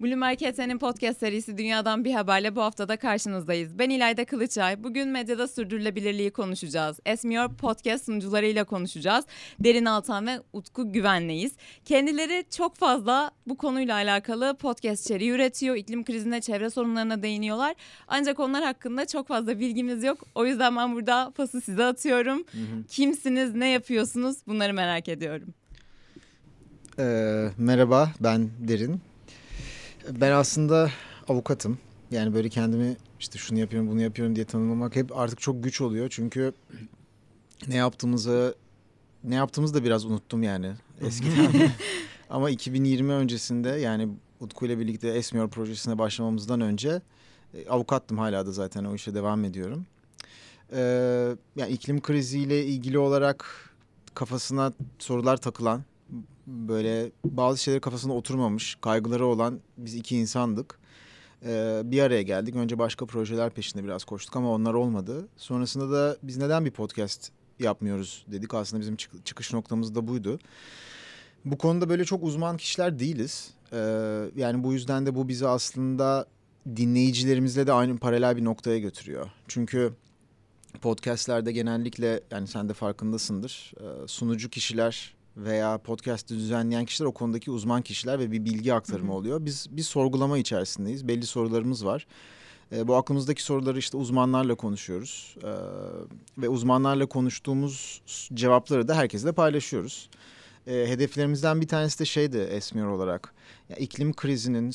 Bloomberg HT'nin podcast serisi Dünyadan Bir Haberle bu haftada karşınızdayız. Ben İlayda Kılıçay. Bugün medyada sürdürülebilirliği konuşacağız. Esmiyor podcast sunucularıyla konuşacağız. Derin Altan ve Utku Güvenleyiz. Kendileri çok fazla bu konuyla alakalı podcast içeriği üretiyor. İklim krizine, çevre sorunlarına değiniyorlar. Ancak onlar hakkında çok fazla bilgimiz yok. O yüzden ben burada pası size atıyorum. Hı hı. Kimsiniz, ne yapıyorsunuz bunları merak ediyorum. Ee, merhaba ben Derin. Ben aslında avukatım. Yani böyle kendimi işte şunu yapıyorum bunu yapıyorum diye tanımlamak hep artık çok güç oluyor. Çünkü ne yaptığımızı ne yaptığımızı da biraz unuttum yani eskiden. Ama 2020 öncesinde yani Utku ile birlikte Esmiyor projesine başlamamızdan önce e, avukattım hala da zaten o işe devam ediyorum. Ee, yani iklim kriziyle ilgili olarak kafasına sorular takılan böyle bazı şeyler kafasında oturmamış, kaygıları olan biz iki insandık. Ee, bir araya geldik. Önce başka projeler peşinde biraz koştuk ama onlar olmadı. Sonrasında da biz neden bir podcast yapmıyoruz dedik. Aslında bizim çık çıkış noktamız da buydu. Bu konuda böyle çok uzman kişiler değiliz. Ee, yani bu yüzden de bu bizi aslında dinleyicilerimizle de aynı paralel bir noktaya götürüyor. Çünkü podcastlerde genellikle yani sen de farkındasındır. Sunucu kişiler veya podcast'ı düzenleyen kişiler o konudaki uzman kişiler ve bir bilgi aktarımı oluyor. Biz bir sorgulama içerisindeyiz. Belli sorularımız var. E, bu aklımızdaki soruları işte uzmanlarla konuşuyoruz. E, ve uzmanlarla konuştuğumuz cevapları da herkesle paylaşıyoruz. E, hedeflerimizden bir tanesi de şeydi Esmiyor olarak. Ya, iklim krizinin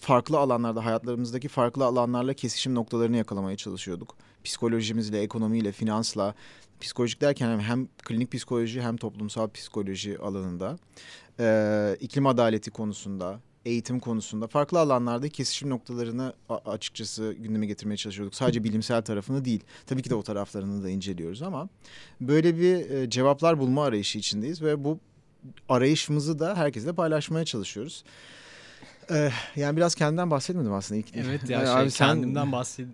farklı alanlarda hayatlarımızdaki farklı alanlarla kesişim noktalarını yakalamaya çalışıyorduk. Psikolojimizle, ekonomiyle, finansla, psikolojik derken hem klinik psikoloji hem toplumsal psikoloji alanında, e, iklim adaleti konusunda, eğitim konusunda farklı alanlarda kesişim noktalarını açıkçası gündeme getirmeye çalışıyorduk. Sadece bilimsel tarafını değil. Tabii ki de o taraflarını da inceliyoruz ama böyle bir cevaplar bulma arayışı içindeyiz ve bu arayışımızı da herkesle paylaşmaya çalışıyoruz. Ee, yani biraz kendimden bahsetmedim aslında ilk. Evet ya yani şey, abi sen... kendimden bahset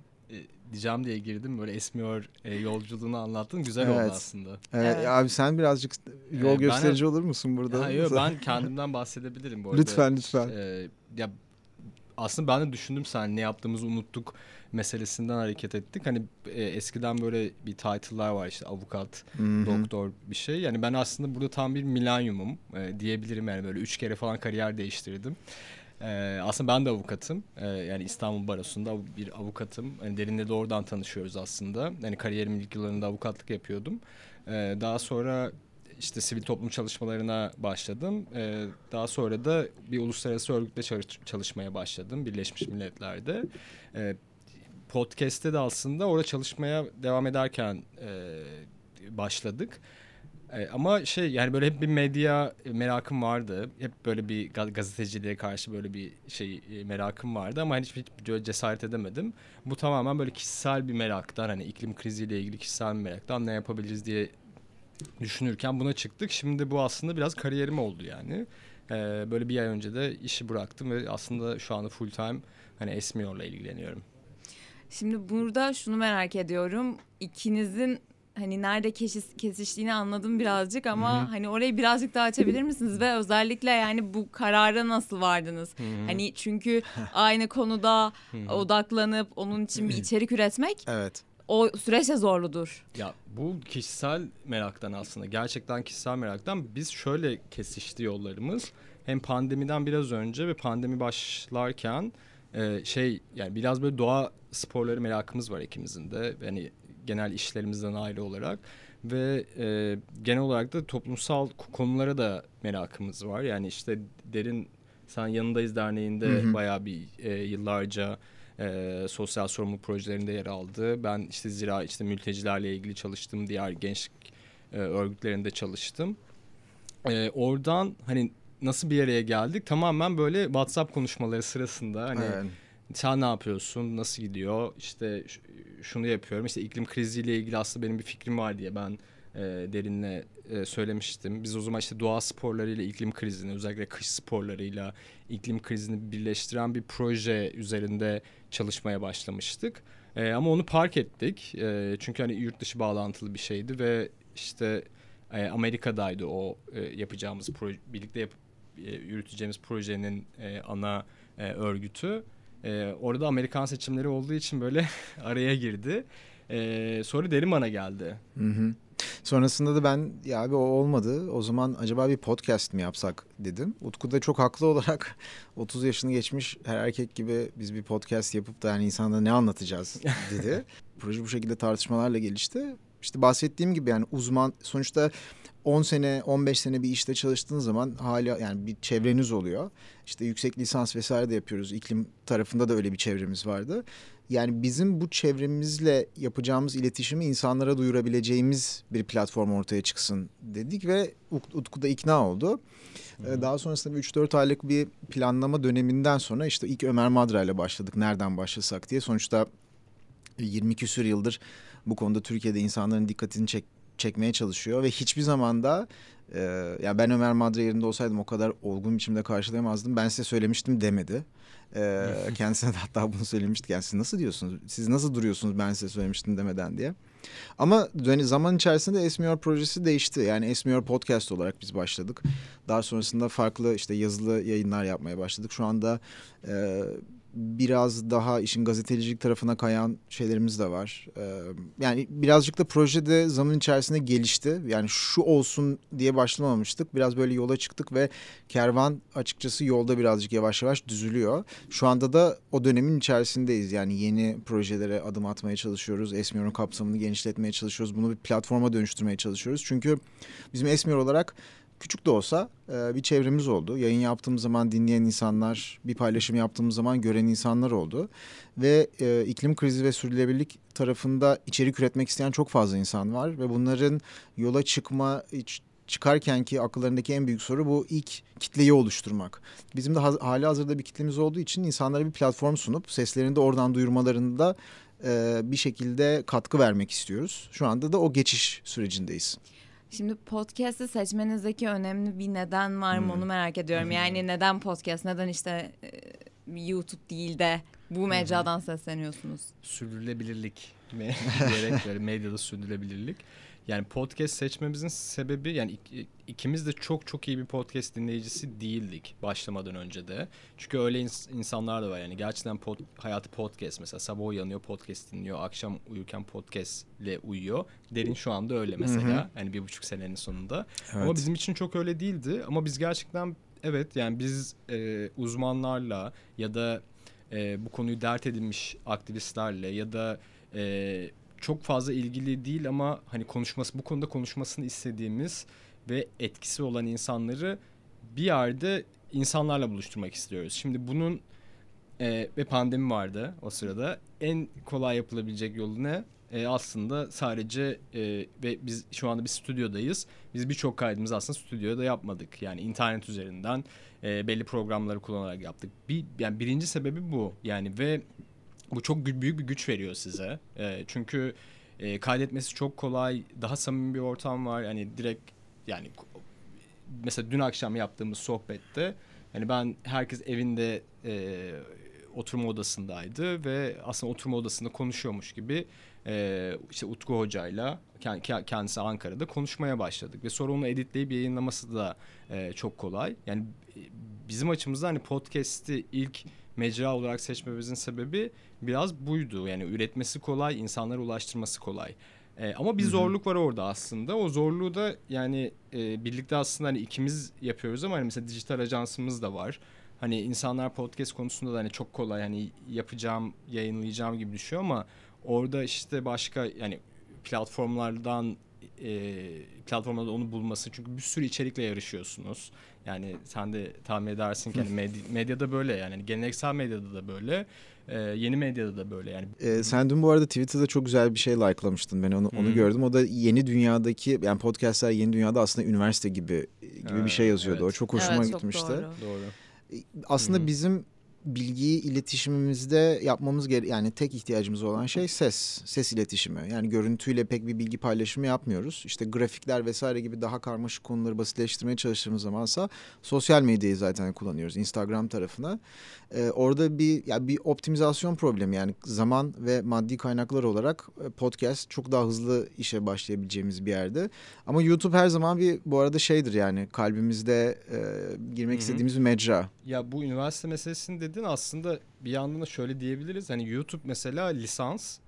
diyeceğim diye girdim. Böyle esmiyor e, yolculuğunu anlattın. Güzel evet. oldu aslında. Evet. evet. Abi sen birazcık yol ee, gösterici ben, olur musun burada? Hayır ben kendimden bahsedebilirim bu arada. Lütfen lütfen. Ee, ya aslında ben de düşündüm sen ne yaptığımızı unuttuk meselesinden hareket ettik. Hani e, eskiden böyle bir title'lar var işte avukat, Hı-hı. doktor bir şey. Yani ben aslında burada tam bir milenyumum e, diyebilirim yani böyle üç kere falan kariyer değiştirdim. Ee, aslında ben de avukatım. Ee, yani İstanbul Barosu'nda bir avukatım. Yani derinle doğrudan tanışıyoruz aslında. Yani kariyerimin ilk yıllarında avukatlık yapıyordum. Ee, daha sonra işte sivil toplum çalışmalarına başladım. Ee, daha sonra da bir uluslararası örgütle çalış çalışmaya başladım Birleşmiş Milletler'de. Ee, podcast'te de aslında orada çalışmaya devam ederken e, başladık. E, ama şey yani böyle hep bir medya merakım vardı. Hep böyle bir gazeteciliğe karşı böyle bir şey e, merakım vardı ama hiç, hiç cesaret edemedim. Bu tamamen böyle kişisel bir meraktan hani iklim kriziyle ilgili kişisel bir meraktan ne yapabiliriz diye düşünürken buna çıktık. Şimdi bu aslında biraz kariyerim oldu yani. E, böyle bir ay önce de işi bıraktım ve aslında şu anda full time hani Esmiyor'la ilgileniyorum. Şimdi burada şunu merak ediyorum. İkinizin hani nerede keşis, kesiştiğini anladım birazcık ama Hı-hı. hani orayı birazcık daha açabilir misiniz ve özellikle yani bu karara nasıl vardınız? Hı-hı. Hani çünkü aynı konuda Hı-hı. odaklanıp onun için bir içerik üretmek Evet. O süreç de zorludur. Ya bu kişisel meraktan aslında gerçekten kişisel meraktan biz şöyle kesişti yollarımız. Hem pandemiden biraz önce ve pandemi başlarken şey yani biraz böyle doğa sporları merakımız var ikimizin de. Yani genel işlerimizden ayrı olarak ve e, genel olarak da toplumsal konulara da merakımız var. Yani işte derin sen yanındayız derneğinde hı hı. bayağı bir e, yıllarca e, sosyal sorumluluk projelerinde yer aldı. Ben işte zira işte mültecilerle ilgili çalıştım, diğer gençlik e, örgütlerinde çalıştım. E, oradan hani nasıl bir araya geldik? Tamamen böyle WhatsApp konuşmaları sırasında hani evet. sen ne yapıyorsun, nasıl gidiyor, işte şunu yapıyorum. İşte iklim kriziyle ilgili aslında benim bir fikrim var diye ben e, derinle e, söylemiştim. Biz o zaman işte doğa sporlarıyla iklim krizini özellikle kış sporlarıyla iklim krizini birleştiren bir proje üzerinde çalışmaya başlamıştık. E, ama onu park ettik. E, çünkü hani yurt dışı bağlantılı bir şeydi ve işte e, Amerika'daydı o e, yapacağımız proje birlikte yap e, yürüteceğimiz projenin e, ana e, örgütü. E, orada Amerikan seçimleri olduğu için böyle araya girdi. E, sonra Derin bana geldi. Hı hı. Sonrasında da ben ya abi o olmadı. O zaman acaba bir podcast mi yapsak dedim. Utku da çok haklı olarak 30 yaşını geçmiş her erkek gibi biz bir podcast yapıp da yani insanlara ne anlatacağız dedi. Proje bu şekilde tartışmalarla gelişti. İşte bahsettiğim gibi yani uzman sonuçta 10 sene 15 sene bir işte çalıştığın zaman hala yani bir çevreniz oluyor. İşte yüksek lisans vesaire de yapıyoruz. İklim tarafında da öyle bir çevremiz vardı. Yani bizim bu çevremizle yapacağımız iletişimi insanlara duyurabileceğimiz bir platform ortaya çıksın dedik ve Utku da ikna oldu. Hı-hı. Daha sonrasında bir 3-4 aylık bir planlama döneminden sonra işte ilk Ömer Madra ile başladık. Nereden başlasak diye. Sonuçta 20 küsür yıldır bu konuda Türkiye'de insanların dikkatini çek, çekmeye çalışıyor ve hiçbir zamanda e, yani ben Ömer Madra yerinde olsaydım o kadar olgun biçimde karşılayamazdım. Ben size söylemiştim demedi. E, kendisine de hatta bunu söylemiştik. Yani siz nasıl diyorsunuz? Siz nasıl duruyorsunuz ben size söylemiştim demeden diye. Ama zaman içerisinde Esmiyor projesi değişti. Yani Esmiyor podcast olarak biz başladık. Daha sonrasında farklı işte yazılı yayınlar yapmaya başladık. Şu anda e, biraz daha işin gazetecilik tarafına kayan şeylerimiz de var. Ee, yani birazcık da projede zaman içerisinde gelişti. Yani şu olsun diye başlamamıştık. Biraz böyle yola çıktık ve kervan açıkçası yolda birazcık yavaş yavaş düzülüyor. Şu anda da o dönemin içerisindeyiz. Yani yeni projelere adım atmaya çalışıyoruz. Esmiyor'un kapsamını genişletmeye çalışıyoruz. Bunu bir platforma dönüştürmeye çalışıyoruz. Çünkü bizim Esmiyor olarak küçük de olsa e, bir çevremiz oldu. Yayın yaptığımız zaman dinleyen insanlar, bir paylaşım yaptığımız zaman gören insanlar oldu. Ve e, iklim krizi ve sürdürülebilirlik tarafında içerik üretmek isteyen çok fazla insan var. Ve bunların yola çıkma, çıkarken ki akıllarındaki en büyük soru bu ilk kitleyi oluşturmak. Bizim de hali hazırda bir kitlemiz olduğu için insanlara bir platform sunup seslerini de oradan duyurmalarında e, bir şekilde katkı vermek istiyoruz. Şu anda da o geçiş sürecindeyiz. Şimdi podcast'i seçmenizdeki önemli bir neden var mı hmm. onu merak ediyorum. Yani neden podcast, neden işte e, YouTube değil de bu mecradan sesleniyorsunuz? Sürdürülebilirlik diyerek böyle medyada sürdürülebilirlik. Yani podcast seçmemizin sebebi yani ikimiz de çok çok iyi bir podcast dinleyicisi değildik başlamadan önce de. Çünkü öyle ins- insanlar da var yani gerçekten pod, hayatı podcast mesela sabah uyanıyor podcast dinliyor akşam uyurken podcast ile uyuyor. Derin şu anda öyle mesela Hı-hı. hani bir buçuk senenin sonunda. Evet. Ama bizim için çok öyle değildi ama biz gerçekten evet yani biz e, uzmanlarla ya da e, bu konuyu dert edinmiş aktivistlerle ya da e, çok fazla ilgili değil ama hani konuşması bu konuda konuşmasını istediğimiz ve etkisi olan insanları bir yerde insanlarla buluşturmak istiyoruz. Şimdi bunun e, ve pandemi vardı o sırada. En kolay yapılabilecek yolu ne? E, aslında sadece e, ve biz şu anda bir stüdyodayız. Biz birçok kaydımızı aslında stüdyoda yapmadık. Yani internet üzerinden e, belli programları kullanarak yaptık. Bir yani birinci sebebi bu. Yani ve bu çok büyük bir güç veriyor size. E, çünkü e, kaydetmesi çok kolay. Daha samimi bir ortam var. Yani direkt yani mesela dün akşam yaptığımız sohbette hani ben herkes evinde e, oturma odasındaydı ve aslında oturma odasında konuşuyormuş gibi e, işte Utku Hoca'yla kendisi Ankara'da konuşmaya başladık ve sonra onu editleyip yayınlaması da e, çok kolay. Yani bizim açımızda hani podcast'i ilk mecra olarak seçmemizin sebebi biraz buydu. Yani üretmesi kolay, insanlara ulaştırması kolay. E, ama bir zorluk var orada aslında. O zorluğu da yani e, birlikte aslında hani ikimiz yapıyoruz ama hani mesela dijital ajansımız da var. Hani insanlar podcast konusunda da hani çok kolay hani yapacağım, yayınlayacağım gibi düşüyor ama orada işte başka yani platformlardan e, platformlarda onu bulması çünkü bir sürü içerikle yarışıyorsunuz. Yani sen de tahmin edersin ki hani medya, medyada böyle yani hani geleneksel medyada da böyle. E, yeni medyada da böyle yani. E, sen dün bu arada Twitter'da çok güzel bir şey likelamıştın. Ben onu onu gördüm. O da yeni dünyadaki yani podcastler yeni dünyada aslında üniversite gibi gibi ha, bir şey yazıyordu. Evet. O çok hoşuma evet, gitmişti. Çok doğru. doğru. Aslında Hı-hı. bizim bilgiyi iletişimimizde yapmamız gere yani tek ihtiyacımız olan şey ses, ses iletişimi. Yani görüntüyle pek bir bilgi paylaşımı yapmıyoruz. İşte grafikler vesaire gibi daha karmaşık konuları basitleştirmeye çalıştığımız zamansa sosyal medyayı zaten kullanıyoruz Instagram tarafına. Ee, orada bir ya bir optimizasyon problemi yani zaman ve maddi kaynaklar olarak e, podcast çok daha hızlı işe başlayabileceğimiz bir yerde. Ama YouTube her zaman bir bu arada şeydir yani kalbimizde e, girmek Hı hı. istediğimiz bir mecra. Ya bu üniversite meselesini dedin aslında bir yandan da şöyle diyebiliriz. Hani YouTube mesela lisans,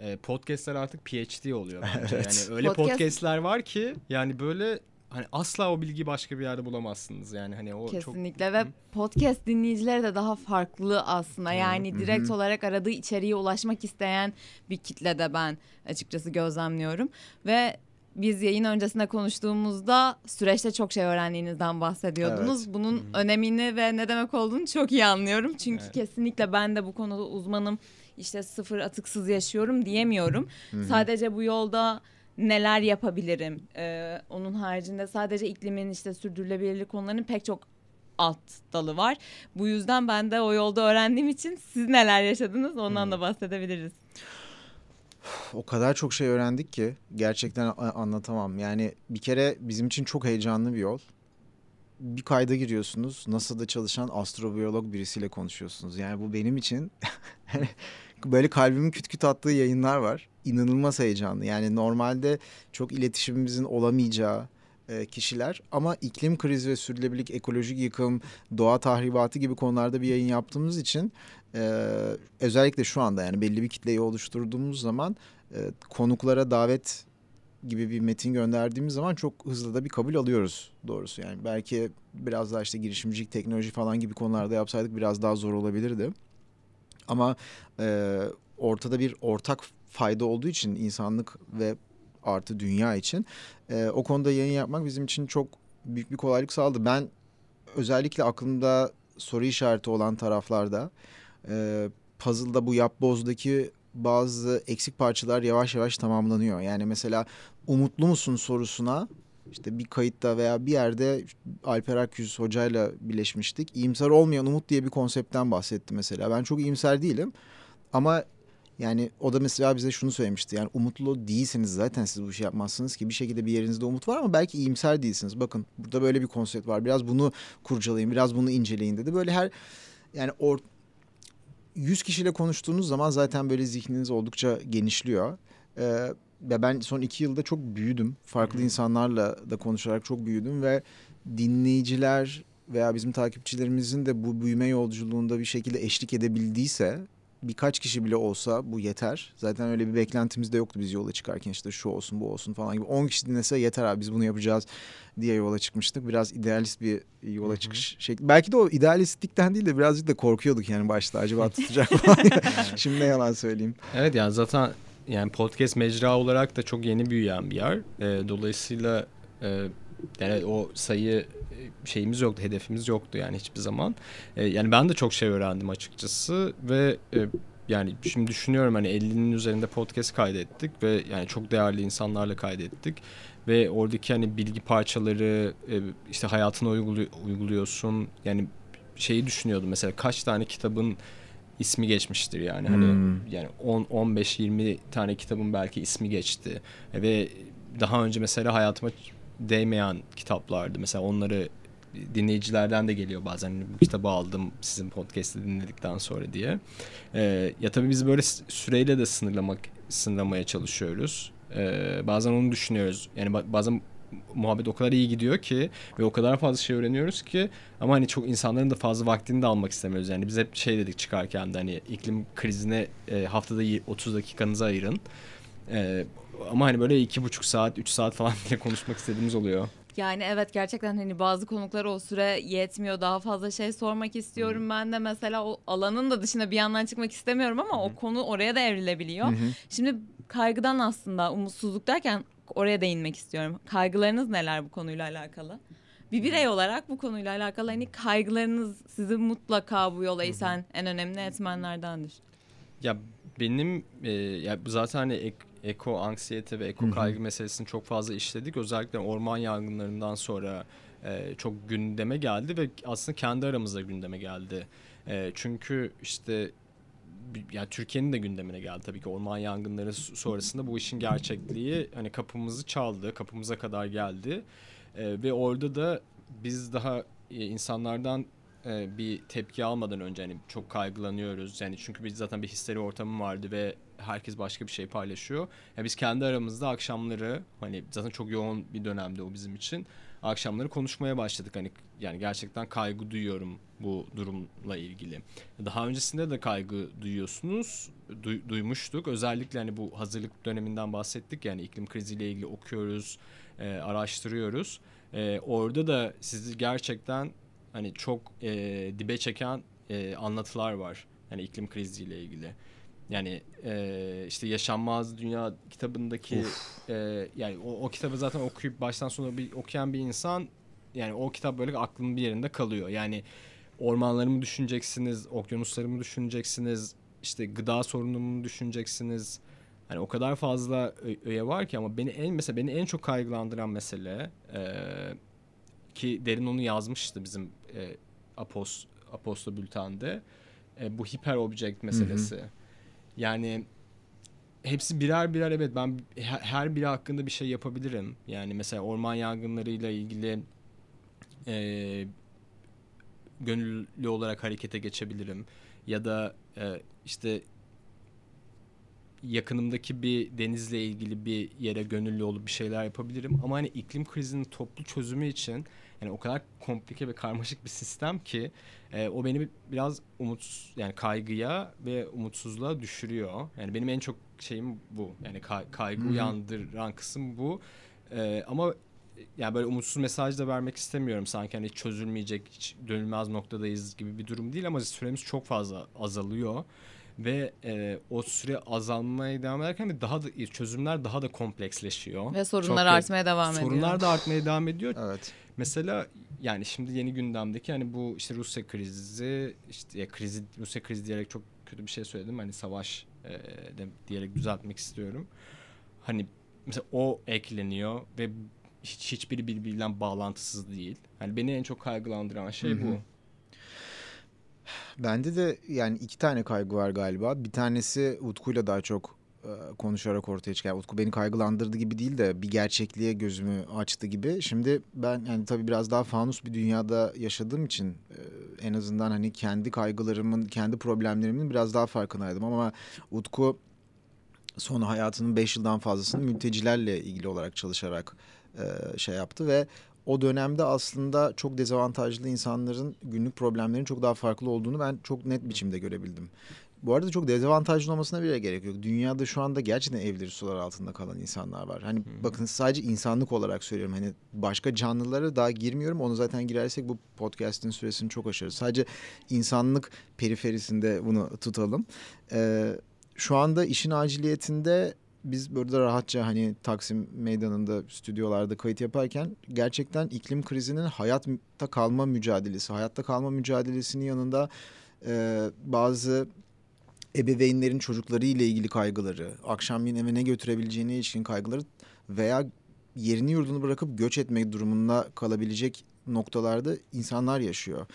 e, podcastler artık PhD oluyor bence. Evet. Yani öyle Podcast- podcastler var ki yani böyle hani asla o bilgiyi başka bir yerde bulamazsınız. Yani hani o çok Kesinlikle ve Hı. podcast dinleyicileri de daha farklı aslında. Yani Hı direkt hı. olarak aradığı içeriğe ulaşmak isteyen bir kitle de ben açıkçası gözlemliyorum. Ve biz yayın öncesinde konuştuğumuzda süreçte çok şey öğrendiğinizden bahsediyordunuz. Bunun Hı hı. önemini ve ne demek olduğunu çok iyi anlıyorum. Çünkü Evet. kesinlikle ben de bu konuda uzmanım. İşte sıfır atıksız yaşıyorum diyemiyorum. Hı. Sadece bu yolda neler yapabilirim? Ee, onun haricinde sadece iklimin işte sürdürülebilirlik konularının pek çok alt dalı var. Bu yüzden ben de o yolda öğrendiğim için siz neler yaşadınız ondan da bahsedebiliriz. O kadar çok şey öğrendik ki gerçekten anlatamam. Yani bir kere bizim için çok heyecanlı bir yol. Bir kayda giriyorsunuz. NASA'da çalışan astrobiyolog birisiyle konuşuyorsunuz. Yani bu benim için böyle kalbimin küt küt attığı yayınlar var. İnanılmaz heyecanlı. Yani normalde çok iletişimimizin olamayacağı e, kişiler ama iklim krizi ve sürdürülebilirlik, ekolojik yıkım, doğa tahribatı gibi konularda bir yayın yaptığımız için e, özellikle şu anda yani belli bir kitleyi oluşturduğumuz zaman e, konuklara davet gibi bir metin gönderdiğimiz zaman çok hızlı da bir kabul alıyoruz doğrusu. Yani belki biraz daha işte girişimcilik, teknoloji falan gibi konularda yapsaydık biraz daha zor olabilirdi. Ama e, ortada bir ortak fayda olduğu için insanlık ve artı dünya için e, o konuda yayın yapmak bizim için çok büyük bir kolaylık sağladı. Ben özellikle aklımda soru işareti olan taraflarda e, puzzle'da bu yapbozdaki bazı eksik parçalar yavaş yavaş tamamlanıyor. Yani mesela umutlu musun sorusuna işte bir kayıtta veya bir yerde Alper Akyüz hocayla birleşmiştik. İyimser olmayan umut diye bir konseptten bahsetti mesela. Ben çok iyimser değilim ama yani o da mesela bize şunu söylemişti. Yani umutlu değilseniz zaten siz bu işi yapmazsınız ki bir şekilde bir yerinizde umut var ama belki iyimser değilsiniz. Bakın burada böyle bir konsept var. Biraz bunu kurcalayın, biraz bunu inceleyin dedi. Böyle her yani or, 100 kişiyle konuştuğunuz zaman zaten böyle zihniniz oldukça genişliyor. Ee, ve ben son iki yılda çok büyüdüm. Farklı Hı. insanlarla da konuşarak çok büyüdüm ve dinleyiciler veya bizim takipçilerimizin de bu büyüme yolculuğunda bir şekilde eşlik edebildiyse birkaç kişi bile olsa bu yeter. Zaten öyle bir beklentimiz de yoktu biz yola çıkarken işte şu olsun bu olsun falan gibi. 10 kişi dinlese yeter abi biz bunu yapacağız diye yola çıkmıştık. Biraz idealist bir yola çıkış şekli. Belki de o idealistlikten değil de birazcık da korkuyorduk yani başta acaba tutacak mı? Şimdi ne yalan söyleyeyim. Evet yani zaten yani podcast mecra olarak da çok yeni büyüyen bir yer. E, dolayısıyla e, yani o sayı e, şeyimiz yoktu, hedefimiz yoktu yani hiçbir zaman. E, yani ben de çok şey öğrendim açıkçası ve e, yani şimdi düşünüyorum hani 50'nin üzerinde podcast kaydettik ve yani çok değerli insanlarla kaydettik ve oradaki hani bilgi parçaları e, işte hayatına uygulu- uyguluyorsun. Yani şeyi düşünüyordum mesela kaç tane kitabın ismi geçmiştir yani hani Hmm. yani 10 15 20 tane kitabın belki ismi geçti ve daha önce mesela hayatıma değmeyen kitaplardı mesela onları dinleyicilerden de geliyor bazen Hani bu kitabı aldım sizin podcast'i dinledikten sonra diye. Ee, ya tabii biz böyle süreyle de sınırlamak sınırlamaya çalışıyoruz. Ee, bazen onu düşünüyoruz. Yani ba- bazen muhabbet o kadar iyi gidiyor ki ve o kadar fazla şey öğreniyoruz ki ama hani çok insanların da fazla vaktini de almak istemiyoruz. Yani biz hep şey dedik çıkarken de hani iklim krizine e, haftada y- 30 dakikanızı ayırın. E, ama hani böyle iki buçuk saat, üç saat falan bile konuşmak istediğimiz oluyor. Yani evet gerçekten hani bazı konuklara o süre yetmiyor. Daha fazla şey sormak istiyorum. Ben de mesela o alanın da dışına bir yandan çıkmak istemiyorum ama o konu oraya da evrilebiliyor. Hı hı. Şimdi kaygıdan aslında umutsuzluk derken oraya değinmek istiyorum. Kaygılarınız neler bu konuyla alakalı? Bir birey olarak bu konuyla alakalı hani kaygılarınız sizi mutlaka bu yola iten en önemli etmenlerdendir. Ya benim e, ya zaten hani ek- eko anksiyete ve eko kaygı meselesini çok fazla işledik. Özellikle orman yangınlarından sonra e, çok gündeme geldi ve aslında kendi aramızda gündeme geldi. E, çünkü işte yani Türkiye'nin de gündemine geldi tabii ki orman yangınları sonrasında bu işin gerçekliği hani kapımızı çaldı, kapımıza kadar geldi. E, ve orada da biz daha e, insanlardan e, bir tepki almadan önce hani çok kaygılanıyoruz. Yani çünkü biz zaten bir histeri ortamı vardı ve herkes başka bir şey paylaşıyor. Yani biz kendi aramızda akşamları hani zaten çok yoğun bir dönemde o bizim için. Akşamları konuşmaya başladık. Hani yani gerçekten kaygı duyuyorum bu durumla ilgili. Daha öncesinde de kaygı duyuyorsunuz. Du- duymuştuk. Özellikle hani bu hazırlık döneminden bahsettik. Yani iklim kriziyle ilgili okuyoruz, e, araştırıyoruz. E, orada da sizi gerçekten hani çok e, dibe çeken e, anlatılar var. Yani iklim kriziyle ilgili. Yani e, işte Yaşanmaz Dünya kitabındaki e, yani o, o kitabı zaten okuyup baştan sona bir okuyan bir insan yani o kitap böyle aklının bir yerinde kalıyor. Yani ormanları mı düşüneceksiniz, okyanusları mı düşüneceksiniz, işte gıda sorununu mu düşüneceksiniz. Hani o kadar fazla öğe var ki ama beni en mesela beni en çok kaygılandıran mesele e, ki Derin onu yazmıştı bizim e, Apos Aposto bültende. E, bu hiper object meselesi. Hı hı. Yani hepsi birer birer evet ben her biri hakkında bir şey yapabilirim. Yani mesela orman yangınlarıyla ilgili e, gönüllü olarak harekete geçebilirim. Ya da e, işte yakınımdaki bir denizle ilgili bir yere gönüllü olup bir şeyler yapabilirim. Ama hani iklim krizinin toplu çözümü için yani o kadar komplike ve karmaşık bir sistem ki e, o beni biraz umutsuz yani kaygıya ve umutsuzluğa düşürüyor. Yani benim en çok şeyim bu. Yani kay, kaygı hmm. uyandıran kısım bu. E, ama yani böyle umutsuz mesaj da vermek istemiyorum. Sanki hani çözülmeyecek, hiç dönülmez noktadayız gibi bir durum değil ama süremiz çok fazla azalıyor ve e, o süre azalmaya devam ederken daha da çözümler daha da kompleksleşiyor. Ve sorunlar Çok, artmaya devam sorunlar ediyor. Sorunlar da artmaya devam ediyor. evet. Mesela yani şimdi yeni gündemdeki hani bu işte Rusya krizi işte ya krizi Rusya krizi diyerek çok kötü bir şey söyledim. Hani savaş e, de, diyerek düzeltmek istiyorum. Hani mesela o ekleniyor ve hiç hiçbiri birbiriyle bağlantısız değil. Hani beni en çok kaygılandıran şey Hı-hı. bu. Bende de yani iki tane kaygı var galiba. Bir tanesi Utku'yla daha çok e, konuşarak ortaya çıkan. Utku beni kaygılandırdı gibi değil de bir gerçekliğe gözümü açtı gibi. Şimdi ben yani tabii biraz daha fanus bir dünyada yaşadığım için e, en azından hani kendi kaygılarımın, kendi problemlerimin biraz daha farkındaydım. Ama Utku son hayatının 5 yıldan fazlasını mültecilerle ilgili olarak çalışarak e, şey yaptı ve o dönemde aslında çok dezavantajlı insanların günlük problemlerinin çok daha farklı olduğunu ben çok net biçimde görebildim. Bu arada çok dezavantajlı olmasına bile gerek yok. Dünyada şu anda gerçekten evleri sular altında kalan insanlar var. Hani hmm. bakın sadece insanlık olarak söylüyorum. Hani başka canlılara daha girmiyorum. Onu zaten girersek bu podcast'in süresini çok aşarız. Sadece insanlık periferisinde bunu tutalım. Ee, şu anda işin aciliyetinde biz burada rahatça hani Taksim Meydanı'nda stüdyolarda kayıt yaparken gerçekten iklim krizinin hayatta kalma mücadelesi, hayatta kalma mücadelesinin yanında e, bazı ebeveynlerin çocukları ile ilgili kaygıları, akşamleyin eve ne götürebileceğine ilişkin kaygıları veya yerini yurdunu bırakıp göç etmek durumunda kalabilecek noktalarda insanlar yaşıyor.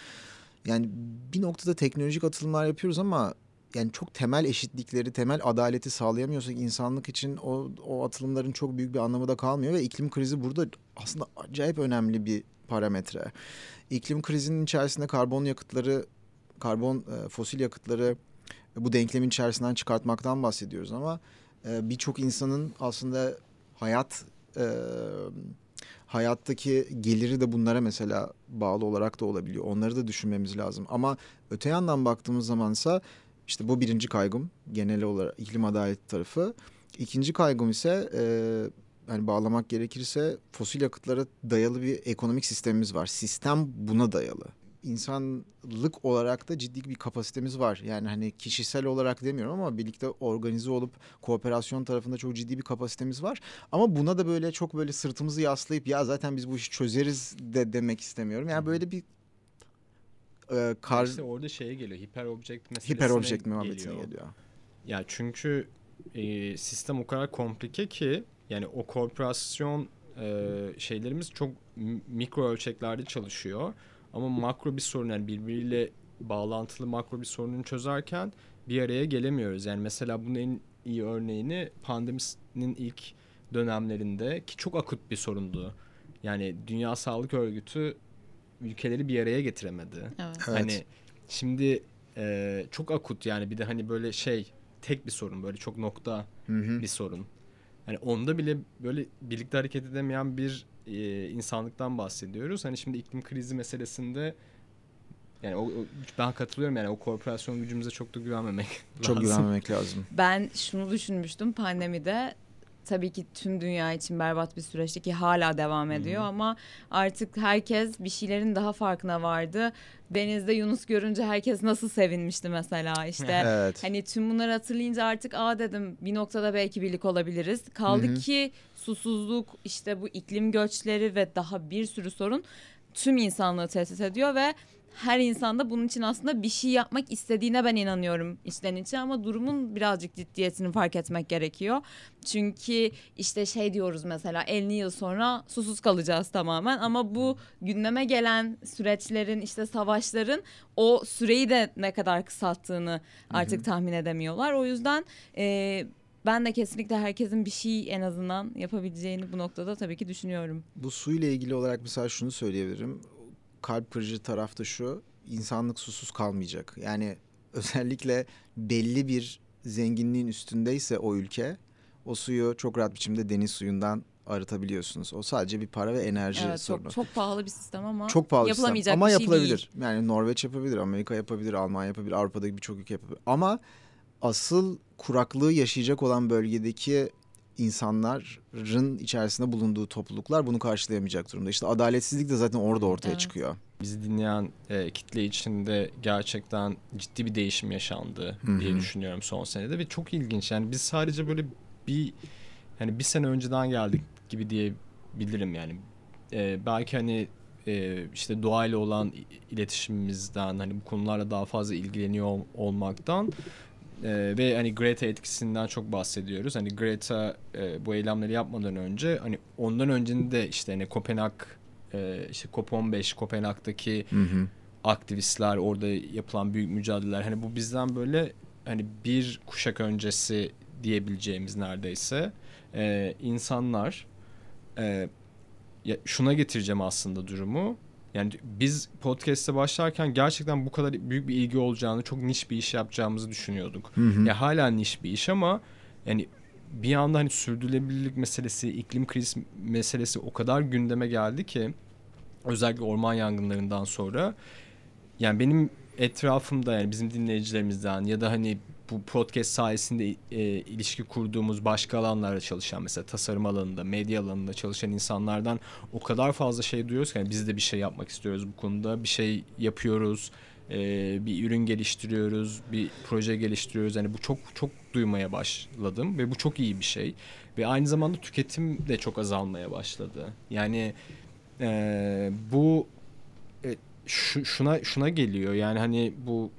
Yani bir noktada teknolojik atılımlar yapıyoruz ama yani çok temel eşitlikleri, temel adaleti sağlayamıyorsak insanlık için o, o atılımların çok büyük bir anlamı da kalmıyor ve iklim krizi burada aslında acayip önemli bir parametre. İklim krizinin içerisinde karbon yakıtları, karbon e, fosil yakıtları bu denklemin içerisinden çıkartmaktan bahsediyoruz ama e, birçok insanın aslında hayat e, hayattaki geliri de bunlara mesela bağlı olarak da olabiliyor. Onları da düşünmemiz lazım. Ama öte yandan baktığımız zamansa işte bu birinci kaygım genel olarak iklim adaleti tarafı. İkinci kaygım ise e, hani bağlamak gerekirse fosil yakıtlara dayalı bir ekonomik sistemimiz var. Sistem buna dayalı. İnsanlık olarak da ciddi bir kapasitemiz var. Yani hani kişisel olarak demiyorum ama birlikte organize olup kooperasyon tarafında çok ciddi bir kapasitemiz var. Ama buna da böyle çok böyle sırtımızı yaslayıp ya zaten biz bu işi çözeriz de demek istemiyorum. Yani böyle bir e, kar... İşte orada şeye geliyor. Hiper object meselesine Hiper object muhabbetine geliyor. geliyor. Ya çünkü e, sistem o kadar komplike ki yani o korporasyon e, şeylerimiz çok mikro ölçeklerde çalışıyor. Ama makro bir sorun yani birbiriyle bağlantılı makro bir sorunu çözerken bir araya gelemiyoruz. Yani mesela bunun en iyi örneğini pandeminin ilk dönemlerinde ki çok akut bir sorundu. Yani Dünya Sağlık Örgütü ülkeleri bir araya getiremedi. Evet. Evet. Hani şimdi e, çok akut yani bir de hani böyle şey tek bir sorun böyle çok nokta Hı hı. bir sorun. Hani onda bile böyle birlikte hareket edemeyen bir e, insanlıktan bahsediyoruz. Hani şimdi iklim krizi meselesinde yani o, o- ben katılıyorum yani o korporasyon gücümüze çok da güvenmemek Çok lazım. güvenmemek lazım. Ben şunu düşünmüştüm pandemide tabii ki tüm dünya için berbat bir süreçti ki hala devam ediyor ama artık herkes bir şeylerin daha farkına vardı. Denizde Yunus görünce herkes nasıl sevinmişti mesela işte. Evet. Hani tüm bunları hatırlayınca artık aa dedim bir noktada belki birlik olabiliriz. Kaldı hı. ki susuzluk işte bu iklim göçleri ve daha bir sürü sorun tüm insanlığı tehdit ediyor ve her insanda bunun için aslında bir şey yapmak istediğine ben inanıyorum içten içe ama durumun birazcık ciddiyetini fark etmek gerekiyor. Çünkü işte şey diyoruz mesela 50 yıl sonra susuz kalacağız tamamen ama bu gündeme gelen süreçlerin işte savaşların o süreyi de ne kadar kısalttığını artık tahmin edemiyorlar. O yüzden e, ben de kesinlikle herkesin bir şey en azından yapabileceğini bu noktada tabii ki düşünüyorum. Bu suyla ilgili olarak mesela şunu söyleyebilirim. Kalp kırıcı taraf da şu. insanlık susuz kalmayacak. Yani özellikle belli bir zenginliğin üstündeyse o ülke o suyu çok rahat biçimde deniz suyundan arıtabiliyorsunuz. O sadece bir para ve enerji Evet sorunu. çok çok pahalı bir sistem ama Çok pahalı bir sistem. yapılamayacak ama bir şey yapılabilir. değil. Yani Norveç yapabilir, Amerika yapabilir, Almanya yapabilir, Avrupa'daki birçok ülke yapabilir. Ama asıl kuraklığı yaşayacak olan bölgedeki insanların içerisinde bulunduğu topluluklar bunu karşılayamayacak durumda. İşte adaletsizlik de zaten orada ortaya Evet. çıkıyor. Bizi dinleyen e, kitle içinde gerçekten ciddi bir değişim yaşandı Hı hı. diye düşünüyorum son senede ve çok ilginç. Yani biz sadece böyle bir hani bir sene önceden geldik gibi diyebilirim yani. E, belki hani e, işte doğayla olan iletişimimizden hani bu konularla daha fazla ilgileniyor ol- olmaktan e, ve hani Greta etkisinden çok bahsediyoruz. Hani Greta e, bu eylemleri yapmadan önce hani ondan önce de işte hani Kopenhag e, işte COP15 Kopenhag'daki Hı hı. aktivistler orada yapılan büyük mücadeleler hani bu bizden böyle hani bir kuşak öncesi diyebileceğimiz neredeyse e, insanlar e, ya şuna getireceğim aslında durumu yani biz podcast'e başlarken gerçekten bu kadar büyük bir ilgi olacağını çok niş bir iş yapacağımızı düşünüyorduk. Hı hı. Ya hala niş bir iş ama yani bir anda hani sürdürülebilirlik meselesi, iklim kriz meselesi o kadar gündeme geldi ki özellikle orman yangınlarından sonra yani benim etrafımda yani bizim dinleyicilerimizden ya da hani bu podcast sayesinde e, ilişki kurduğumuz başka alanlarda çalışan mesela tasarım alanında, medya alanında çalışan insanlardan o kadar fazla şey duyuyoruz ki yani biz de bir şey yapmak istiyoruz bu konuda. Bir şey yapıyoruz, e, bir ürün geliştiriyoruz, bir proje geliştiriyoruz. Yani bu çok çok duymaya başladım ve bu çok iyi bir şey. Ve aynı zamanda tüketim de çok azalmaya başladı. Yani e, bu e, şu, şuna şuna geliyor. Yani hani bu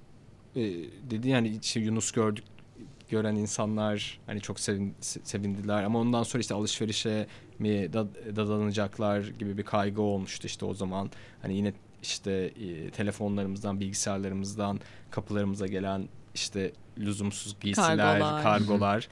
e, dedi yani işte Yunus gördük gören insanlar hani çok sevin, se- sevindiler ama ondan sonra işte alışverişe mi da, dadanacaklar gibi bir kaygı olmuştu işte o zaman hani yine işte e, telefonlarımızdan bilgisayarlarımızdan kapılarımıza gelen işte lüzumsuz giysiler Kargolar. kargolar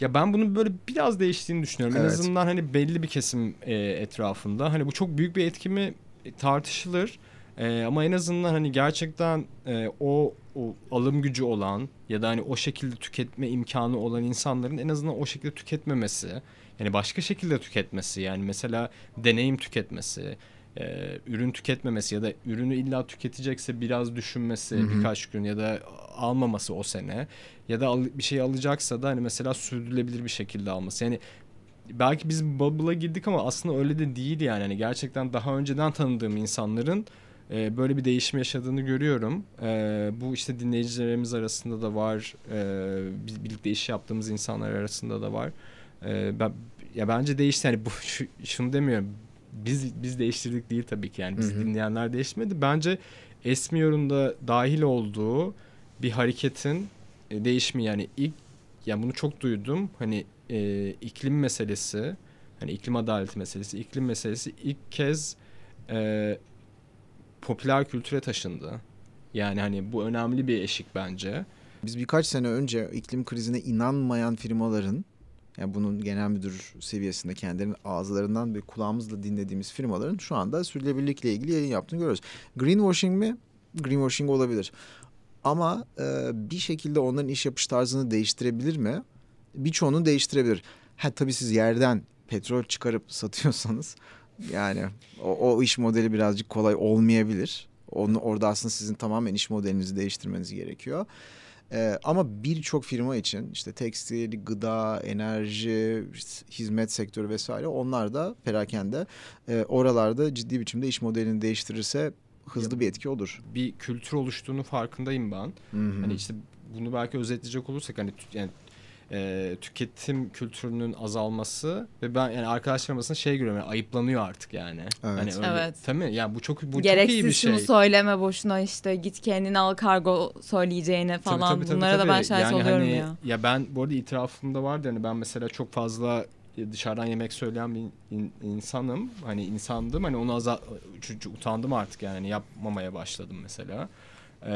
ya ben bunun böyle biraz değiştiğini düşünüyorum. En Evet. azından hani belli bir kesim e, etrafında. Hani bu çok büyük bir etki mi E, tartışılır. E, ama en azından hani gerçekten e, o, o alım gücü olan ya da hani o şekilde tüketme imkanı olan insanların en azından o şekilde tüketmemesi. Yani başka şekilde tüketmesi yani mesela deneyim tüketmesi, e, ürün tüketmemesi ya da ürünü illa tüketecekse biraz düşünmesi Hı hı. birkaç gün ya da almaması o sene ya da al- bir şey alacaksa da hani mesela sürdürülebilir bir şekilde alması. Yani belki biz bubble'a girdik ama aslında öyle de değil yani. Hani gerçekten daha önceden tanıdığım insanların e, böyle bir değişim yaşadığını görüyorum. E, bu işte dinleyicilerimiz arasında da var. E, biz birlikte iş yaptığımız insanlar arasında da var. E, ben ya bence değişti. Yani bu şu, şunu demiyorum. Biz biz değiştirdik değil tabii ki. Yani biz dinleyenler değişmedi. Bence Esmiyor'un da dahil olduğu bir hareketin e, değişimi yani ilk yani bunu çok duydum. Hani e, iklim meselesi Hani iklim adaleti meselesi, iklim meselesi ilk kez e, popüler kültüre taşındı. Yani hani bu önemli bir eşik bence. Biz birkaç sene önce iklim krizine inanmayan firmaların yani bunun genel müdür seviyesinde kendilerinin ağızlarından ve kulağımızla dinlediğimiz firmaların şu anda sürdürülebilirlikle ilgili yayın yaptığını görüyoruz. Greenwashing mi? Greenwashing olabilir. Ama e, bir şekilde onların iş yapış tarzını değiştirebilir mi? Birçoğunu değiştirebilir. Ha tabii siz yerden petrol çıkarıp satıyorsanız yani o, o iş modeli birazcık kolay olmayabilir. Onu orada aslında sizin tamamen iş modelinizi değiştirmeniz gerekiyor. Ee, ama birçok firma için işte tekstil, gıda, enerji, hizmet sektörü vesaire onlar da perakende e, oralarda ciddi biçimde iş modelini değiştirirse hızlı bir etki olur. Bir kültür oluştuğunu farkındayım ben. Hı-hı. Hani işte bunu belki özetleyecek olursak hani yani e, tüketim kültürünün azalması ve ben yani arkadaşlarım arasında şey görüyorum yani ayıplanıyor artık yani. Evet. Hani öyle, Evet. Tabii mi? Yani bu çok bu Gereksiz çok iyi bir şey. şunu söyleme boşuna işte git kendin al kargo söyleyeceğine Tabii, falan tabii, tabii, bunlara da ben tabii. şahit Yani oluyorum hani, ya. Ya ben bu arada itirafımda vardı hani ben mesela çok fazla dışarıdan yemek söyleyen bir in- insanım. Hani insandım. Hani onu azal utandım artık yani hani yapmamaya başladım mesela. Ee,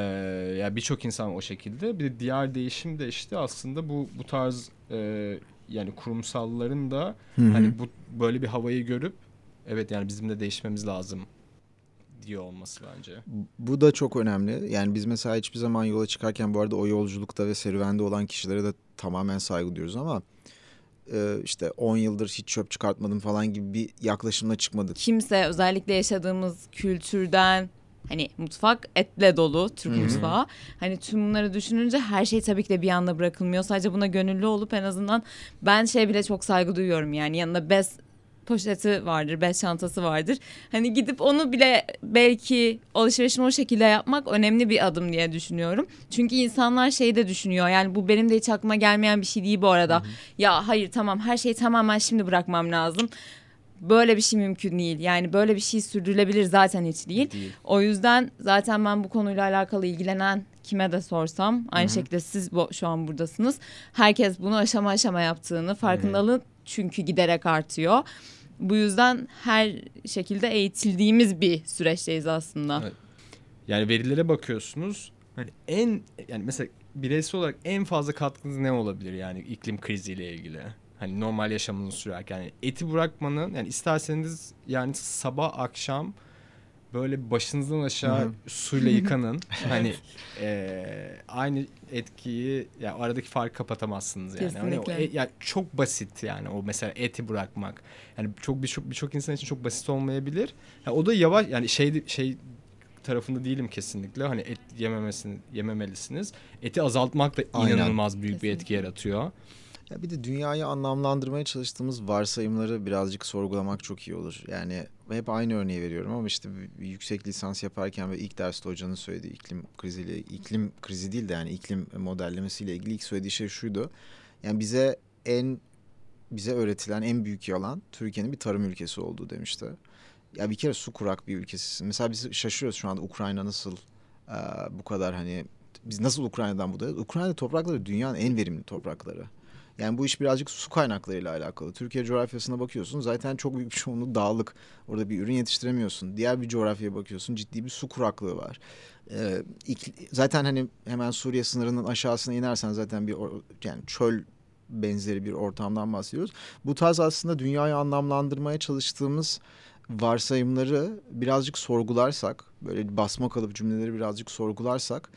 ya birçok insan o şekilde. Bir de diğer değişim de işte aslında bu bu tarz e, yani kurumsalların da Hı-hı. hani bu böyle bir havayı görüp evet yani bizim de değişmemiz lazım diyor olması bence. Bu da çok önemli. Yani biz mesela hiçbir zaman yola çıkarken bu arada o yolculukta ve serüvende olan kişilere de tamamen saygı duyuyoruz ama e, işte 10 yıldır hiç çöp çıkartmadım falan gibi bir yaklaşımla çıkmadık. Kimse özellikle yaşadığımız kültürden hani mutfak etle dolu Türk Hı hı. mutfağı. Hani tüm bunları düşününce her şey tabii ki de bir anda bırakılmıyor. Sadece buna gönüllü olup en azından ben şey bile çok saygı duyuyorum yani yanında bez poşeti vardır, bez çantası vardır. Hani gidip onu bile belki alışverişini o şekilde yapmak önemli bir adım diye düşünüyorum. Çünkü insanlar şey de düşünüyor. Yani bu benim de hiç aklıma gelmeyen bir şey değil bu arada. Ya hayır tamam her şeyi tamamen şimdi bırakmam lazım. Böyle bir şey mümkün değil. Yani böyle bir şey sürdürülebilir zaten hiç değil. Değil. O yüzden zaten ben bu konuyla alakalı ilgilenen kime de sorsam aynı şekilde siz şu an buradasınız. Herkes bunu aşama aşama yaptığını farkındalığı çünkü giderek artıyor. Bu yüzden her şekilde eğitildiğimiz bir süreçteyiz aslında. Evet. Yani verilere bakıyorsunuz. Hani en yani mesela bireysel olarak en fazla katkınız ne olabilir yani iklim kriziyle ilgili? Hani normal yaşamınızı sürerken yani eti bırakmanın yani isterseniz yani sabah akşam böyle başınızdan aşağı Hı hı. suyla yıkanın. hani eee, aynı etkiyi ya aradaki farkı kapatamazsınız yani. Hani o Kesinlikle. e- yani çok basit yani o mesela eti bırakmak. Yani çok birçok birçok insan için çok basit olmayabilir. Ya o da yavaş yani şey şey tarafında değilim kesinlikle. Hani et yememesini yememelisiniz. Eti azaltmak da Aynen. inanılmaz büyük bir etki Kesinlikle. yaratıyor. Ya bir de dünyayı anlamlandırmaya çalıştığımız varsayımları birazcık sorgulamak çok iyi olur. Yani hep aynı örneği veriyorum ama işte yüksek lisans yaparken ve ilk derste hocanın söylediği iklim kriziyle iklim krizi değil de yani iklim modellemesiyle ilgili ilk söylediği şey şuydu. Yani bize en bize öğretilen en büyük yalan Türkiye'nin bir tarım ülkesi olduğu demişti. Ya bir kere su kurak bir ülkesisin. Mesela biz şaşırıyoruz şu anda Ukrayna nasıl e, bu kadar hani biz nasıl Ukrayna'dan buradayız? Ukrayna toprakları dünyanın en verimli toprakları. Yani bu iş birazcık su kaynaklarıyla alakalı. Türkiye coğrafyasına bakıyorsun zaten çok büyük bir çoğunluğu dağlık. Orada bir ürün yetiştiremiyorsun. Diğer bir coğrafyaya bakıyorsun ciddi bir su kuraklığı var. Ee, zaten hani hemen Suriye sınırının aşağısına inersen zaten bir yani çöl benzeri bir ortamdan bahsediyoruz. Bu tarz aslında dünyayı anlamlandırmaya çalıştığımız varsayımları birazcık sorgularsak, böyle basma kalıp cümleleri birazcık sorgularsak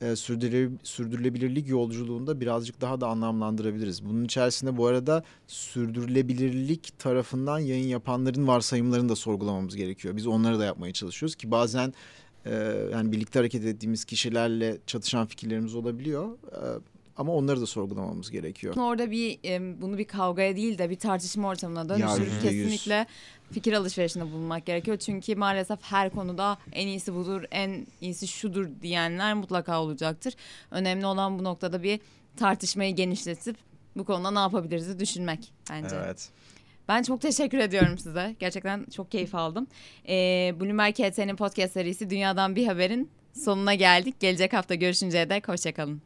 e, sürdürüle- sürdürülebilirlik yolculuğunda birazcık daha da anlamlandırabiliriz. Bunun içerisinde bu arada sürdürülebilirlik tarafından yayın yapanların varsayımlarını da sorgulamamız gerekiyor. Biz onları da yapmaya çalışıyoruz ki bazen e, yani birlikte hareket ettiğimiz kişilerle çatışan fikirlerimiz olabiliyor. E, ama onları da sorgulamamız gerekiyor. Orada bir bunu bir kavgaya değil de bir tartışma ortamına dönüştürüp kesinlikle fikir alışverişinde bulunmak gerekiyor. Çünkü maalesef her konuda en iyisi budur, en iyisi şudur diyenler mutlaka olacaktır. Önemli olan bu noktada bir tartışmayı genişletip bu konuda ne yapabiliriz düşünmek bence. Evet. Ben çok teşekkür ediyorum size. Gerçekten çok keyif aldım. Ee, Bloomberg HT'nin podcast serisi Dünyadan Bir Haber'in sonuna geldik. Gelecek hafta görüşünceye dek hoşçakalın.